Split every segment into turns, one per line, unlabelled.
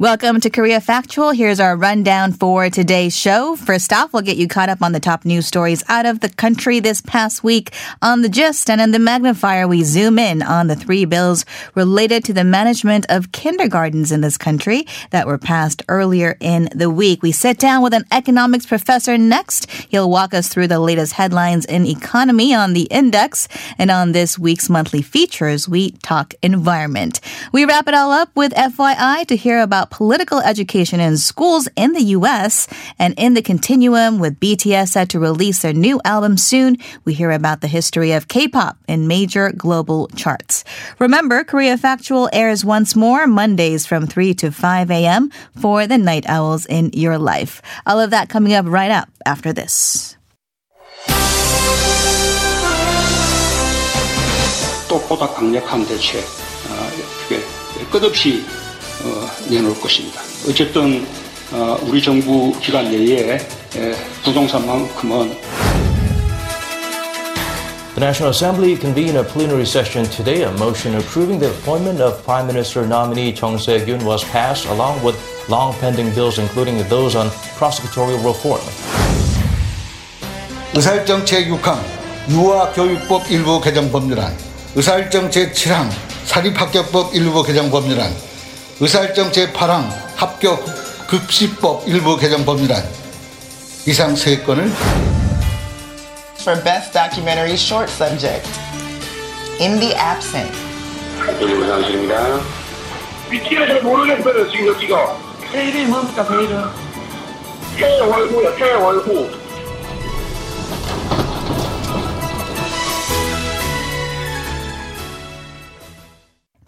Welcome to Korea Factual. Here's our rundown for today's show. First off, we'll get you caught up on the top news stories out of the country this past week on the gist and in the magnifier we zoom in on the three bills related to the management of kindergartens in this country that were passed earlier in the week. We sit down with an economics professor next. He'll walk us through the latest headlines in economy on the index and on this week's monthly features, we talk environment. We wrap it all up with FYI to hear about political education in schools in the U.S. And in the continuum, with BTS set to release their new album soon, we hear about the history of K-pop in major global charts. Remember, Korea Factual airs once more Mondays from 3 to 5 a.m. for the night owls in your life. All of that coming up right up after this.
또 보다 강력한 대책 어, 끝없이 어, 내놓을 것입니다. 어쨌든 어, 우리 정부 기간 내에 부동산만큼은
The National Assembly convened a plenary session today. A motion approving the appointment of Prime Minister nominee Chung Se-kyun was passed, along with long pending bills, including those on prosecutorial reform.
의사일정 제6항 유아교육법 일부 개정 법률안 의사일정 제7항 사립학교법 일부 개정 법률안 의사일정 제8항 합격 급식법 일부 개정 법률안 이상 세 건을
for Best Documentary Short Subject In the Absent
일부 상실입니다. 위치를 잘 모르겠어요 지금 여기가.
제 이름이 뭡니까 제 이름?
태월후요 태월후.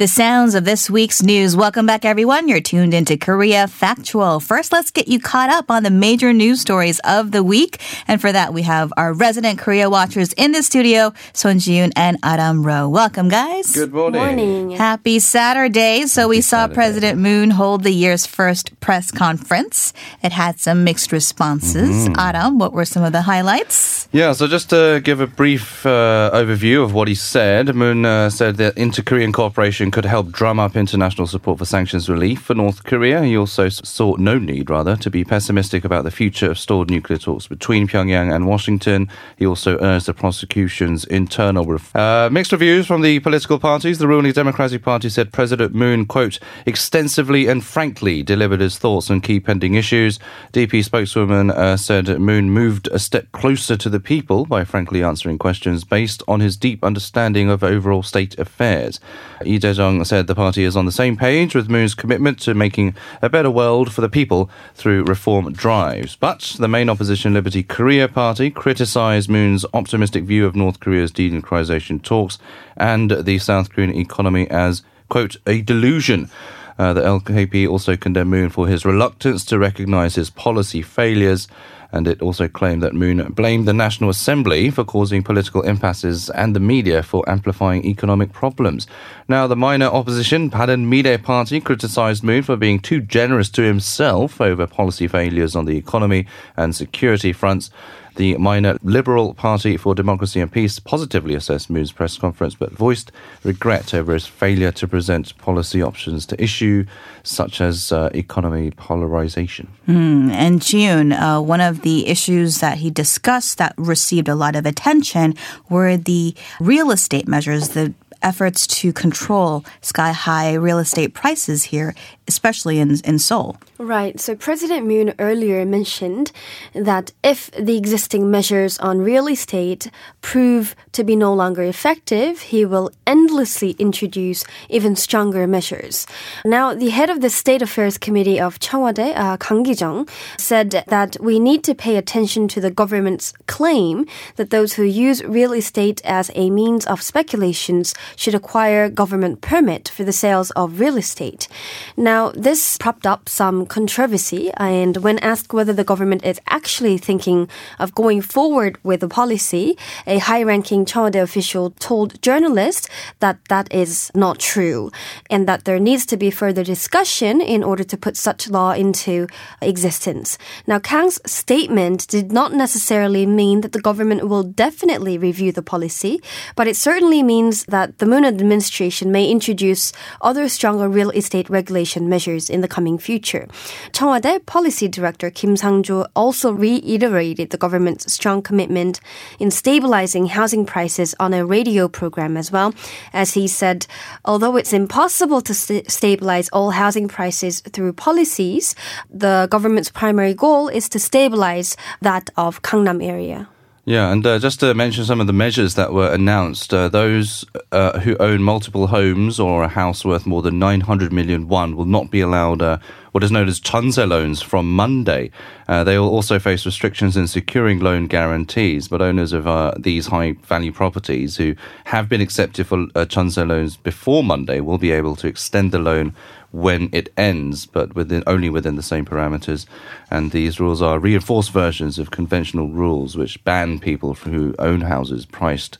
The sounds of this week's news. Welcome back, everyone. You're tuned into Korea Factual. First, let's get you caught up on the major news stories of the week. And for that, we have our resident Korea watchers in the studio, Son Jiun and Adam Rowe. Welcome, guys.
Good morning.
Morning.
Happy Saturday. So we saw
Saturday.
President Moon hold the year's first press conference. It had some mixed responses.
Mm-hmm.
Adam, what were some of the highlights?
Yeah, so just to give a brief uh, overview of what he said, Moon uh, said that inter-Korean cooperation could help drum up international support for sanctions relief for North Korea. He also saw no need, rather, to be pessimistic about the future of stalled nuclear talks between Pyongyang and Washington. He also urged the prosecution's internal ref- uh, mixed reviews from the political parties. The ruling Democratic Party said President Moon, quote, extensively and frankly delivered his thoughts on key pending issues. DP spokeswoman uh, said Moon moved a step closer to the people by frankly answering questions based on his deep understanding of overall state affairs. Lee Jae-jung said the party is on the same page with Moon's commitment to making a better world for the people through reform drives. But the main opposition Liberty Korea party criticized Moon's optimistic view of North Korea's denuclearization talks and the South Korean economy as, quote, a delusion. Uh, the LKP also condemned Moon for his reluctance to recognize his policy failures. And it also claimed that Moon blamed the National Assembly for causing political impasses and the media for amplifying economic problems. Now, the minor opposition, Bareunmirae Party, criticized Moon for being too generous to himself over policy failures on the economy and security fronts. The minor Liberal Party for Democracy and Peace positively assessed Moon's press conference but voiced regret over his failure to present policy options to issue, such as uh, economy polarization.
And June, uh, one of the issues that he discussed that received a lot of attention were the real estate measures, the efforts to control sky high real estate prices here, especially in, in Seoul.
Right. So President Moon earlier mentioned that if the existing measures on real estate prove to be no longer effective, he will endlessly introduce even stronger measures. Now, the head of the State Affairs Committee of Cheong Wa Dae, uh, Kang Gi-jung, said that we need to pay attention to the government's claim that those who use real estate as a means of speculations should acquire government permit for the sales of real estate. Now, this propped up some controversy, and when asked whether the government is actually thinking of going forward with the policy, a high-ranking Cheong Wa Dae official told journalists that that is not true, and that there needs to be further discussion in order to put such law into existence. Now, Kang's statement did not necessarily mean that the government will definitely review the policy, but it certainly means that the Moon administration may introduce other stronger real estate regulation measures in the coming future. 청와대 Policy Director Kim Sang-jo also reiterated the government's strong commitment in stabilizing housing prices on a radio program as well. As he said, although it's impossible to st- stabilize all housing prices through policies, the government's primary goal is to stabilize that of Gangnam area.
Yeah, and uh, just to mention some of the measures that were announced, uh, those uh, who own multiple homes or a house worth more than 900 million won will not be allowed uh, what is known as jeonse loans from Monday. Uh, they will also face restrictions in securing loan guarantees, but owners of uh, these high value properties who have been accepted for uh, jeonse loans before Monday will be able to extend the loan when it ends, but within only within the same parameters. And these rules are reinforced versions of conventional rules which ban people who own houses priced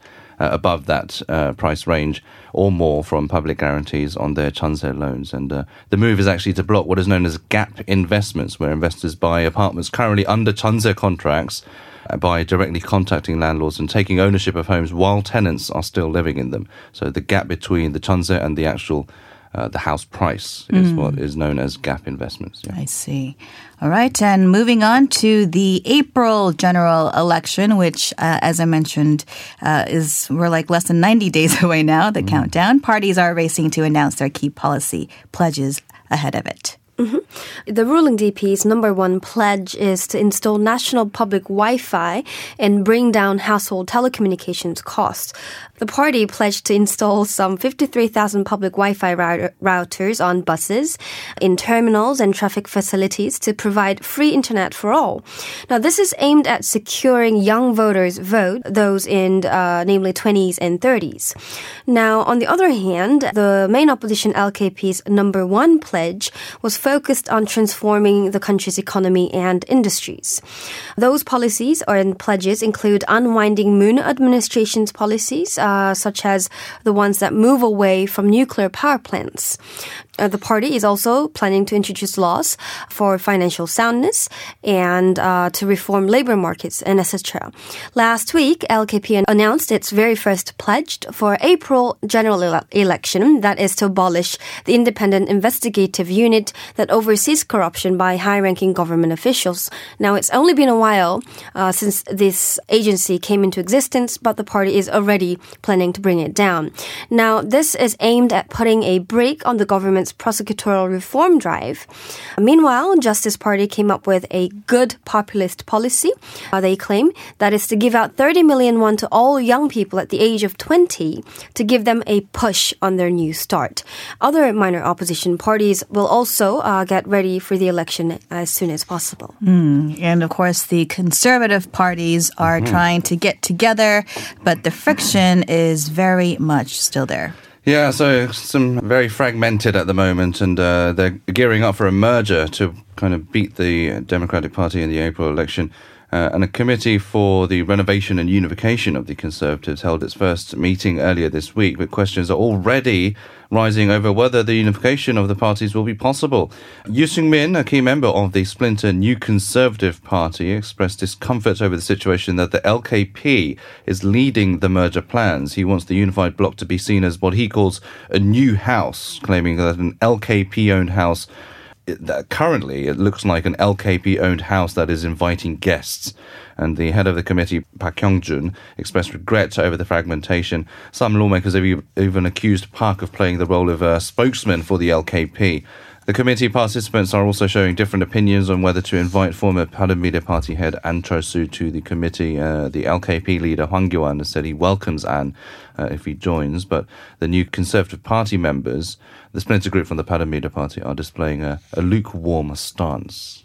above that uh, price range or more from public guarantees on their jeonse loans. And uh, the move is actually to block what is known as gap investments, where investors buy apartments currently under jeonse contracts uh, by directly contacting landlords and taking ownership of homes while tenants are still living in them. So the gap between the jeonse and the actual uh, the house price is what is known as gap investments. Yeah.
I see. All right. And moving on to the April general election, which, uh, as I mentioned, uh, is we're like less than 90 days away now, the countdown. Parties are racing to announce their key policy pledges ahead of it.
The ruling DP's number one pledge is to install national public Wi Fi and bring down household telecommunications costs. The party pledged to install some 53,000 public Wi Fi routers on buses, in terminals, and traffic facilities to provide free internet for all. Now, this is aimed at securing young voters' vote, those in uh, namely 20s and 30s. Now, on the other hand, the main opposition LKP's number one pledge was focused on transforming the country's economy and industries. Those policies or pledges include unwinding Moon administration's policies, uh, such as the ones that move away from nuclear power plants. Uh, the party is also planning to introduce laws for financial soundness and uh, to reform labor markets and etc. Last week, LKP announced its very first pledge for April general ele- election, that is to abolish the independent investigative unit that oversees corruption by high-ranking government officials. Now, it's only been a while uh, since this agency came into existence, but the party is already planning to bring it down. Now, this is aimed at putting a brake on the government's prosecutorial reform drive. Meanwhile, Justice Party came up with a good populist policy. Uh, they claim that is to give out 30 million won to all young people at the age of 20 to give them a push on their new start. Other minor opposition parties will also uh, get ready for the election as soon as possible.
And of course, the conservative parties are trying to get together, but the friction is very much still there.
Yeah, so some very fragmented at the moment, and uh, they're gearing up for a merger to kind of beat the Democratic Party in the April election. Uh, and a committee for the renovation and unification of the Conservatives held its first meeting earlier this week, but questions are already rising over whether the unification of the parties will be possible. Yu Sung Min, a key member of the splinter New Conservative Party, expressed discomfort over the situation that the LKP is leading the merger plans. He wants the unified bloc to be seen as what he calls a new house, claiming that an LKP owned house that currently it looks like an LKP owned house that is inviting guests. And the head of the committee, Park Hyung-jun, expressed regret over the fragmentation. Some lawmakers have even accused Park of playing the role of a spokesman for the LKP. The committee participants are also showing different opinions on whether to invite former Bareunmirae Party head An Chol-soo to the committee. Uh, the LKP leader Hwang Kyo-an has said he welcomes An uh, if he joins, but the new Conservative Party members, the splinter group from the Bareunmirae Party, are displaying a, a lukewarm stance.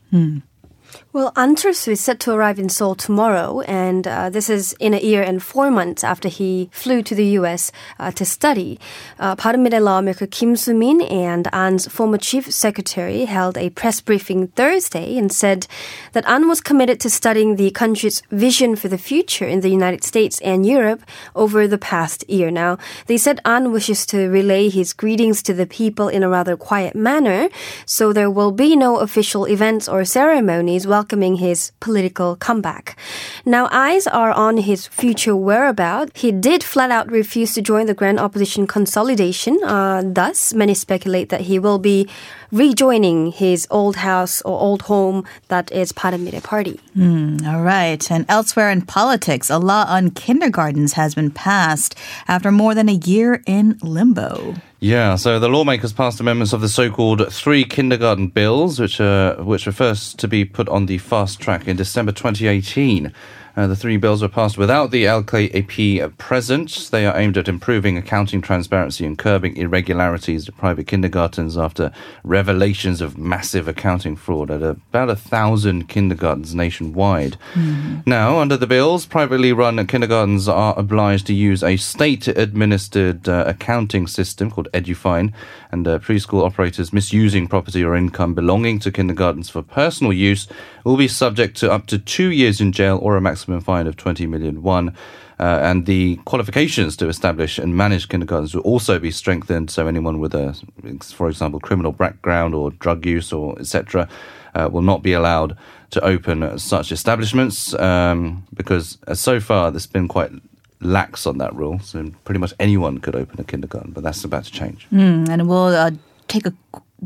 Well, An Chol-soo is set to arrive in Seoul tomorrow, and uh, this is in a year and four months after he flew to the U.S. Uh, to study. Uh, Bareunmirae lawmaker Kim Soo-min and An's former chief secretary held a press briefing Thursday and said that An was committed to studying the country's vision for the future in the United States and Europe over the past year. Now, they said An wishes to relay his greetings to the people in a rather quiet manner, so there will be no official events or ceremonies welcoming his political comeback. Now, eyes are on his future whereabouts. He did flat out refuse to join the Grand Opposition consolidation. Uh, thus, many speculate that he will be rejoining his old house or old home that is part of Bareunmirae Party.
Mm, all right. And elsewhere in politics, a law on kindergartens has been passed after more than a year in limbo.
Yeah, so the lawmakers passed amendments of the so-called three kindergarten bills, which are which were first to be put on the fast track in December 2018. Uh, the three bills were passed without the LKAP present. They are aimed at improving accounting transparency and curbing irregularities at private kindergartens after revelations of massive accounting fraud at about a thousand kindergartens nationwide. Mm. Now, under the bills, privately run kindergartens are obliged to use a state administered uh, accounting system called EduFine, and uh, preschool operators misusing property or income belonging to kindergartens for personal use will be subject to up to two years in jail or a maximum fine of 20 million won. Uh, and the qualifications to establish and manage kindergartens will also be strengthened. So anyone with a, for example, criminal background or drug use or etc., uh, will not be allowed to open such establishments um, because uh, so far there's been quite lax on that rule. So pretty much anyone could open a kindergarten, but that's about to change.
Mm, and we'll uh, take a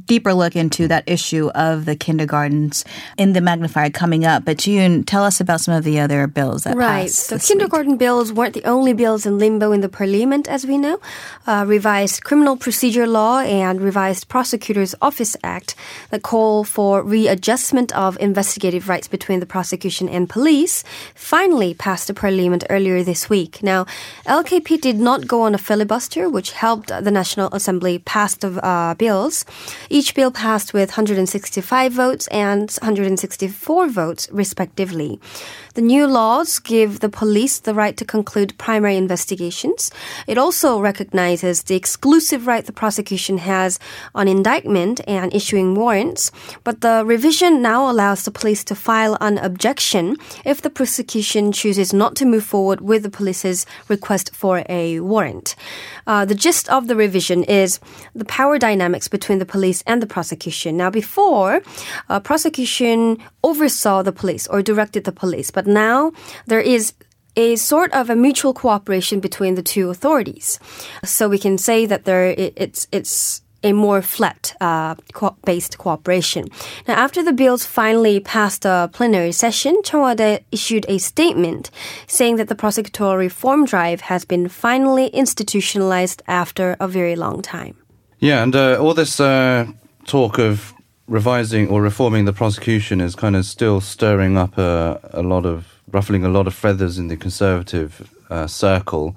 deeper look into that issue of the kindergartens in the magnifier coming up. But June, tell us about some of the other bills that
right.
passed.
The kindergarten
week.
bills weren't the only bills in limbo in the parliament, as we know. Uh, revised criminal procedure law and revised prosecutor's office act that call for readjustment of investigative rights between the prosecution and police finally passed the parliament earlier this week. Now, LKP did not go on a filibuster, which helped the National Assembly pass the uh, bills. Each bill passed with 165 votes and 164 votes, respectively. The new laws give the police the right to conclude primary investigations. It also recognizes the exclusive right the prosecution has on indictment and issuing warrants. But the revision now allows the police to file an objection if the prosecution chooses not to move forward with the police's request for a warrant. Uh, the gist of the revision is the power dynamics between the police and the prosecution. Now, before, uh, prosecution oversaw the police or directed the police, but now there is a sort of a mutual cooperation between the two authorities. So we can say that there it's it's a more flat uh, co- based cooperation. Now, after the bills finally passed the plenary session, Cheong issued a statement saying that the prosecutorial reform drive has been finally institutionalized after a very long time.
Yeah, and uh, all this uh, talk of revising or reforming the prosecution is kind of still stirring up a, a lot of, ruffling a lot of feathers in the conservative uh, circle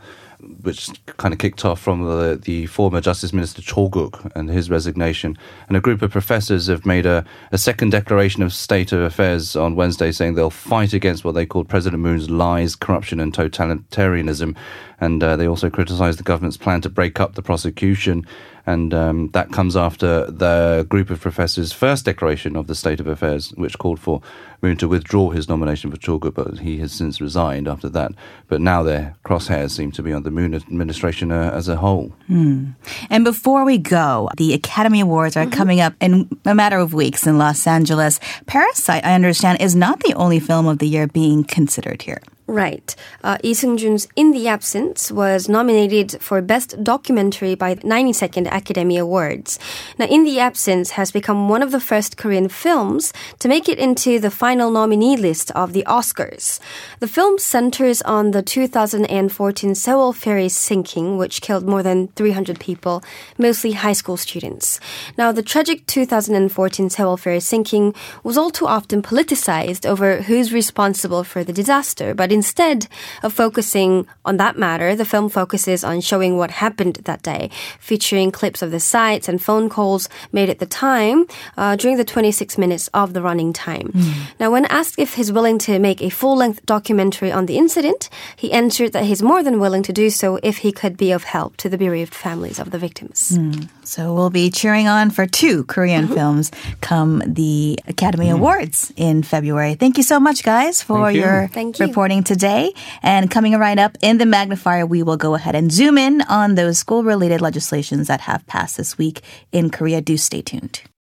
which kind of kicked off from the, the former Justice Minister Cho Guk and his resignation. And a group of professors have made a, a second declaration of state of affairs on Wednesday saying they'll fight against what they call President Moon's lies, corruption, and totalitarianism. And uh, they also criticized the government's plan to break up the prosecution and um, that comes after the group of professors' first declaration of the state of affairs, which called for Moon to withdraw his nomination for Cho but he has since resigned after that. But now their crosshairs seem to be on the Moon administration uh, as a whole.
Hmm. And before we go, the Academy Awards are mm-hmm. coming up in a matter of weeks in Los Angeles. Parasite, I understand, is not the only film of the year being considered here.
Right. Uh, Lee Seung-jun's In the Absence was nominated for Best Documentary by the 92nd Academy Awards. Now, In the Absence has become one of the first Korean films to make it into the final nominee list of the Oscars. The film centers on the 2014 Sewol ferry sinking, which killed more than 300 people, mostly high school students. Now, the tragic 2014 Sewol ferry sinking was all too often politicized over who's responsible for the disaster, but in instead of focusing on that matter, the film focuses on showing what happened that day, featuring clips of the sights and phone calls made at the time uh, during the 26 minutes of the running time. Mm. Now, when asked if he's willing to make a full length documentary on the incident, he answered that he's more than willing to do so if he could be of help to the bereaved families of the victims.
Mm. So we'll be cheering on for two Korean mm-hmm. films come the Academy mm. Awards in February. Thank you so much, guys, for
Thank
you. your
Thank you.
reporting today. And coming right up in the magnifier, we will go ahead and zoom in on those school related legislations that have passed this week in Korea. Do stay tuned.